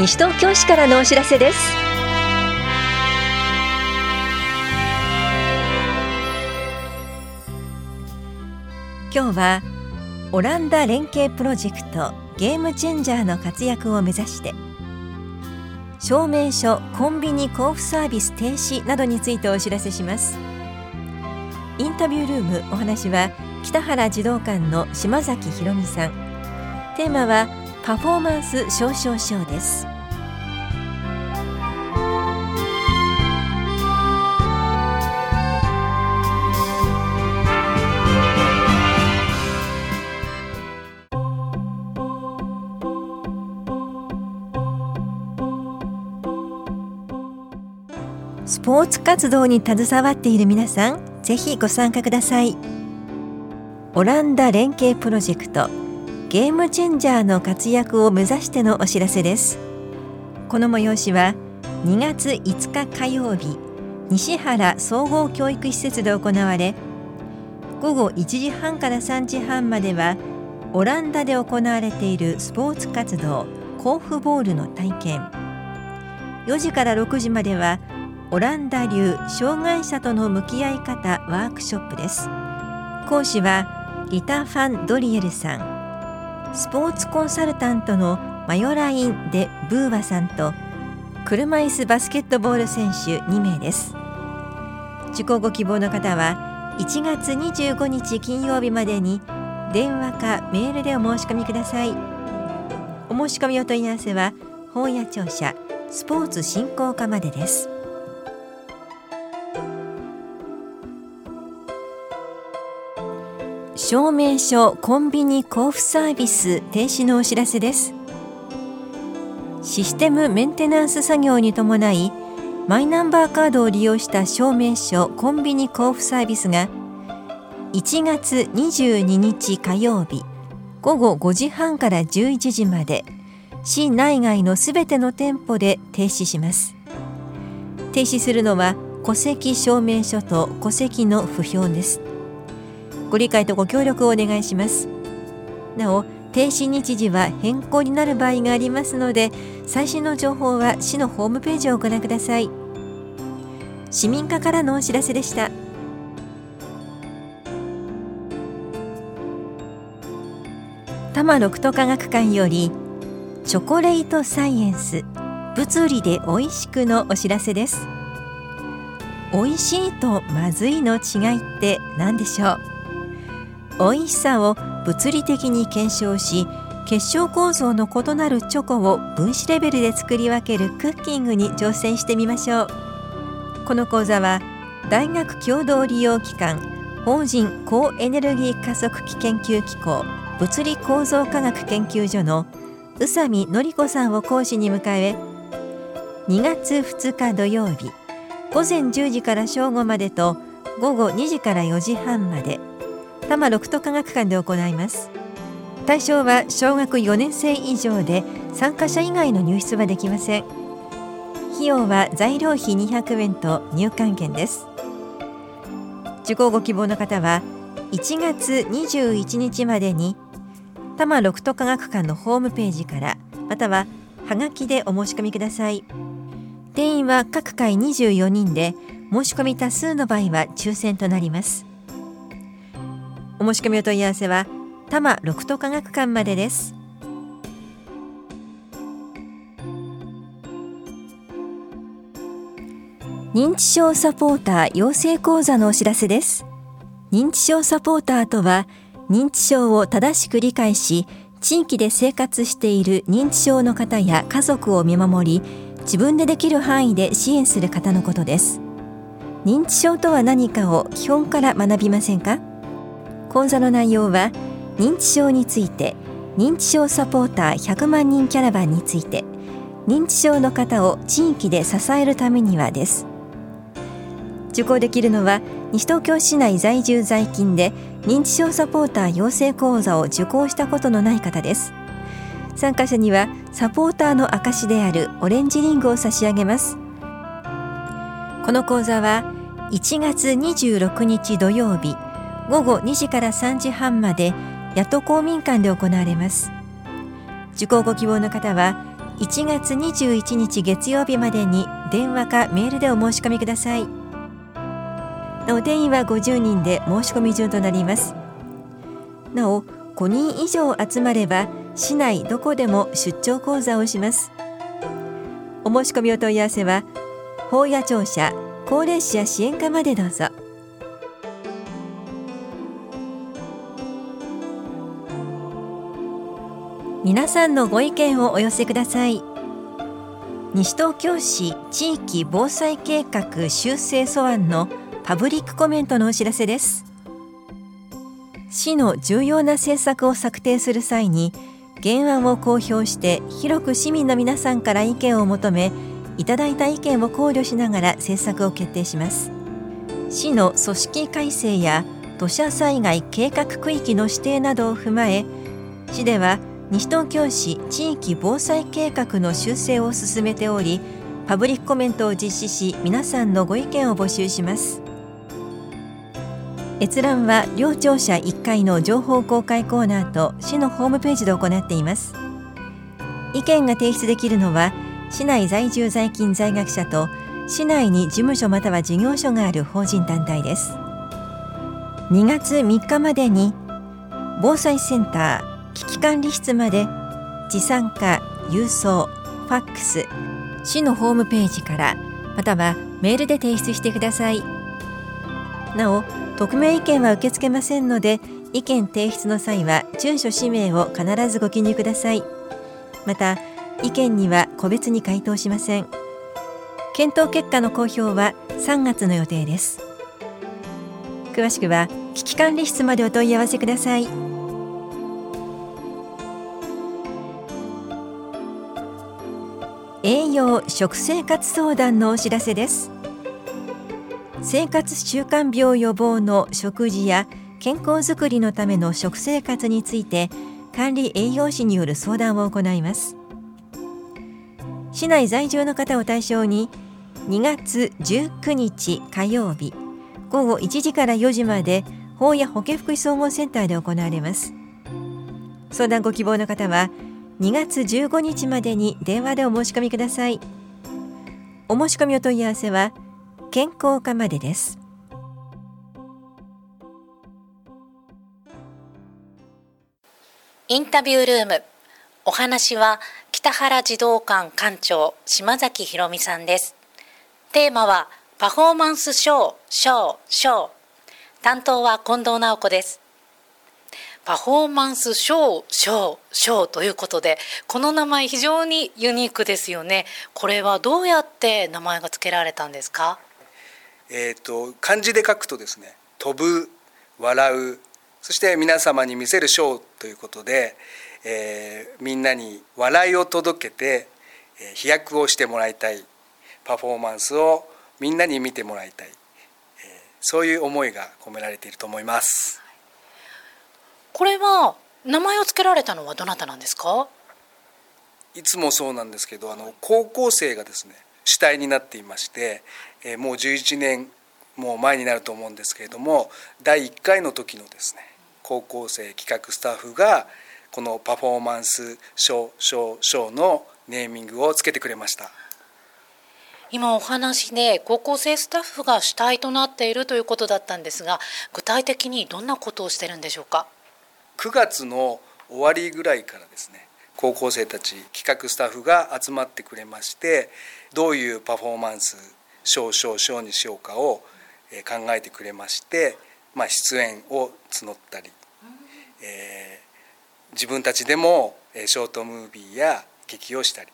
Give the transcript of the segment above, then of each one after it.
西東京市からのお知らせです。今日はオランダ連携プロジェクトゲームチェンジャーの活躍を目指して証明書コンビニ交付サービス停止などについてお知らせします。インタビュールームお話は北原児童館の島崎ひ美さん。テーマはパフォーマンス表彰書です。スポーツ活動に携わっている皆さんぜひご参加ください。オランダ連携プロジェクトゲームチェンジャーの活躍を目指してのお知らせです。この催しは2月5日火曜日西原総合教育施設で行われ午後1時半から3時半まではオランダで行われているスポーツ活動コーフボールの体験。4時から6時まではオランダ流障害者との向き合い方ワークショップです。講師はリタ・ファン・ドリエルさん。スポーツコンサルタントのマヨライン・デ・ブーバさんと車椅子バスケットボール選手2名です。受講ご希望の方は1月25日金曜日までに電話かメールでお申し込みください。お申し込みお問い合わせは本屋庁舎スポーツ振興課までです。証明書コンビニ交付サービス停止のお知らせです。システムメンテナンス作業に伴いマイナンバーカードを利用した証明書コンビニ交付サービスが1月22日火曜日午後5時半から11時まで市内外のすべての店舗で停止します。停止するのは戸籍証明書と戸籍の不評です。ご理解とご協力をお願いします。なお停止日時は変更になる場合がありますので最新の情報は市のホームページをご覧ください。市民課からのお知らせでした。多摩六都科学館よりチョコレートサイエンス物理で美味しくのお知らせです。美味しいとまずいの違いって何でしょう？美味しさを物理的に検証し結晶構造の異なるチョコを分子レベルで作り分けるクッキングに挑戦してみましょう。この講座は大学共同利用機関法人高エネルギー加速器研究機構物理構造科学研究所の宇佐美典子さんを講師に迎え2月2日土曜日午前10時から正午までと午後2時から4時半まで多摩六都科学館で行います。対象は小学4年生以上で参加者以外の入室はできません。費用は材料費200円と入館券です。受講ご希望の方は1月21日までに多摩六都科学館のホームページからまたははがきでお申し込みください。定員は各回24人で申し込み多数の場合は抽選となります。お申し込みお問い合わせは多摩六都科学館までです。認知症サポーター養成講座のお知らせです。認知症サポーターとは認知症を正しく理解し地域で生活している認知症の方や家族を見守り自分でできる範囲で支援する方のことです。認知症とは何かを基本から学びませんか？講座の内容は認知症について認知症サポーター100万人キャラバンについて認知症の方を地域で支えるためにはです。受講できるのは西東京市内在住在勤で認知症サポーター養成講座を受講したことのない方です。参加者にはサポーターの証であるオレンジリングを差し上げます。この講座は1月26日土曜日午後2時から3時半まで野党公民館で行われます。受講ご希望の方は1月21日月曜日までに電話かメールでお申し込みください。なお定員は50人で申し込み順となります。なお5人以上集まれば市内どこでも出張講座をします。お申し込みお問い合わせは法屋庁舎高齢者支援課までどうぞ。皆さんのご意見をお寄せください。西東京市地域防災計画修正素案のパブリックコメントのお知らせです。市の重要な政策を策定する際に原案を公表して広く市民の皆さんから意見を求めいただいた意見を考慮しながら政策を決定します。市の組織改正や土砂災害計画区域の指定などを踏まえ市では西東京市地域防災計画の修正を進めておりパブリックコメントを実施し皆さんのご意見を募集します。閲覧は両庁舎1階の情報公開コーナーと市のホームページで行っています。意見が提出できるのは市内在住在勤在学者と市内に事務所または事業所がある法人団体です。2月3日までに防災センター管理室まで持参か郵送ファックス市のホームページからまたはメールで提出してください。なお匿名意見は受け付けませんので意見提出の際は住所氏名を必ずご記入ください。また意見には個別に回答しません。検討結果の公表は3月の予定です。詳しくは危機管理室までお問い合わせください。栄養食生活相談のお知らせです。生活習慣病予防の食事や健康づくりのための食生活について管理栄養士による相談を行います。市内在住の方を対象に2月19日火曜日午後1時から4時まで法や保健福祉総合センターで行われます。相談ご希望の方は2月15日までに電話でお申し込みください。お申し込みお問い合わせは健康課までです。インタビュールーム。お話は北原児童館館長島崎ひろみさんです。テーマはパフォーマンスショーショーショー。担当は近藤直子です。パフォーマンスショーショーショーということでこの名前非常にユニークですよねこれはどうやって名前が付けられたんですか？えっ、と漢字で書くとですね飛ぶ笑うそして皆様に見せるショーということで、えー、みんなに笑いを届けて、えー、飛躍をしてもらいたいパフォーマンスをみんなに見てもらいたい、えー、そういう思いが込められていると思います。これは名前を付けられたのはどなたなんですか？いつもそうなんですけどあの高校生がですね主体になっていまして、えー、もう11年もう前になると思うんですけれども第1回の時のですね高校生企画スタッフがこのパフォーマンスショーショーショーのネーミングをつけてくれました。今お話で高校生スタッフが主体となっているということだったんですが具体的にどんなことをしてるんでしょうか？9月の終わりぐらいからですね高校生たち企画スタッフが集まってくれましてどういうパフォーマンス少々少にしようかを考えてくれまして、まあ、出演を募ったり、えー、自分たちでもショートムービーや劇をしたり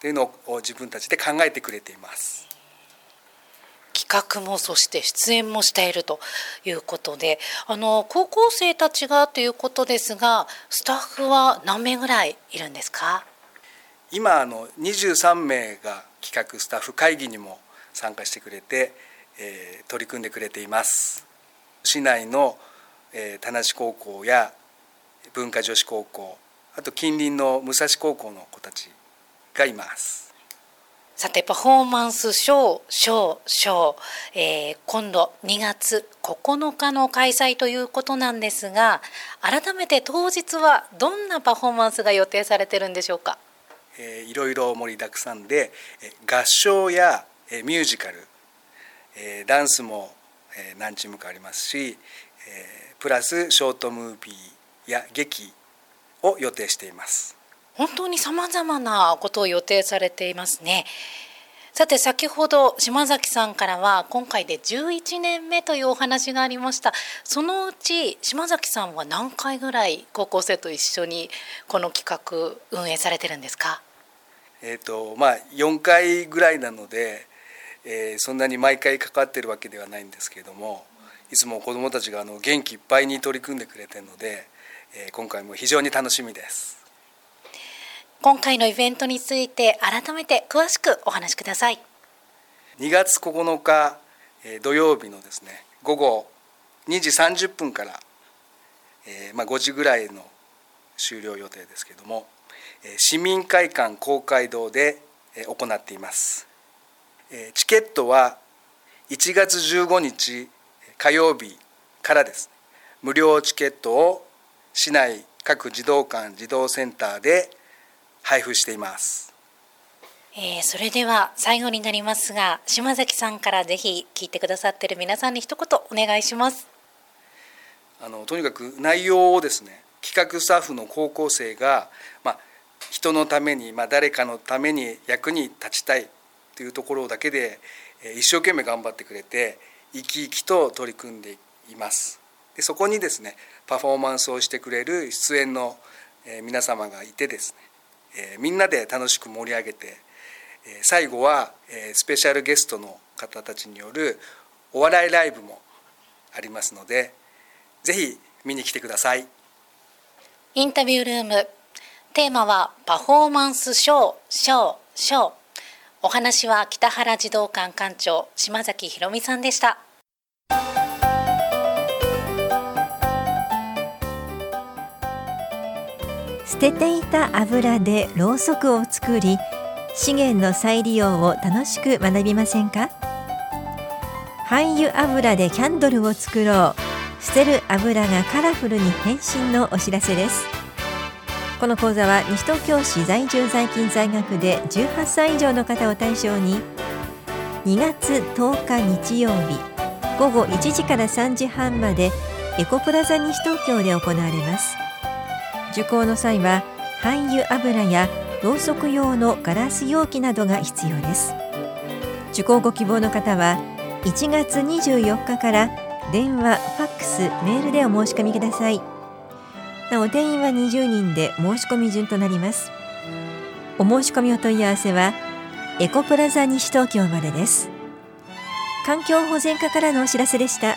というのを自分たちで考えてくれています。企画もそして出演もしているということであの高校生たちがということですがスタッフは何名ぐらいいるんですか？今あの23名が企画スタッフ会議にも参加してくれて、えー、取り組んでくれています。市内の、えー、田無高校や文化女子高校あと近隣の武蔵高校の子たちがいます。さてパフォーマンスショーショーショー、えー、今度2月9日の開催ということなんですが改めて当日はどんなパフォーマンスが予定されてるんでしょうか？えー、いろいろ盛りだくさんで合唱やミュージカルダンスも何チームかありますしプラスショートムービーや劇を予定しています。本当にさまざまなことを予定されていますね。さて先ほど島崎さんからは今回で11年目というお話がありました。そのうち島崎さんは何回ぐらい高校生と一緒にこの企画運営されてるんですか？えーとまあ、4回ぐらいなので、えー、そんなに毎回かかってるわけではないんですけれどもいつも子どもたちがあの元気いっぱいに取り組んでくれてるので、えー、今回も非常に楽しみです。今回のイベントについて改めて詳しくお話しください。2月9日土曜日のですね午後2時30分から、えー、まあ、5時ぐらいの終了予定ですけれども市民会館公会堂で行っています。チケットは1月15日火曜日からです。無料チケットを市内各児童館児童センターで配布しています。えー、それでは最後になりますが島崎さんからぜひ聞いてくださっている皆さんに一言お願いしますあのとにかく内容をですね企画スタッフの高校生が、まあ、人のために、まあ、誰かのために役に立ちたいというところだけで一生懸命頑張ってくれて生き生きと取り組んでいますでそこにですねパフォーマンスをしてくれる出演の皆様がいてですねえみんなで楽しく盛り上げて、え最後は、えスペシャルゲストの方たちによるお笑いライブもありますのでぜひ見に来てください。インタビュールーム。テーマはパフォーマンスショーショーショー。お話は北原児童館館長島崎ひろみさんでした。てていた油でろうそくを作り資源の再利用を楽しく学びませんか？廃油油でキャンドルを作ろう。捨てる油がカラフルに変身のお知らせです。この講座は西東京市在住在勤在学で18歳以上の方を対象に2月10日日曜日午後1時から3時半までエコプラザ西東京で行われます。受講の際は廃油油やろうそく用のガラス容器などが必要です。受講ご希望の方は1月24日から電話、ファックス、メールでお申し込みください。なお定員は20人で申し込み順となります。お申し込みお問い合わせはエコプラザ西東京までです。環境保全課からのお知らせでした。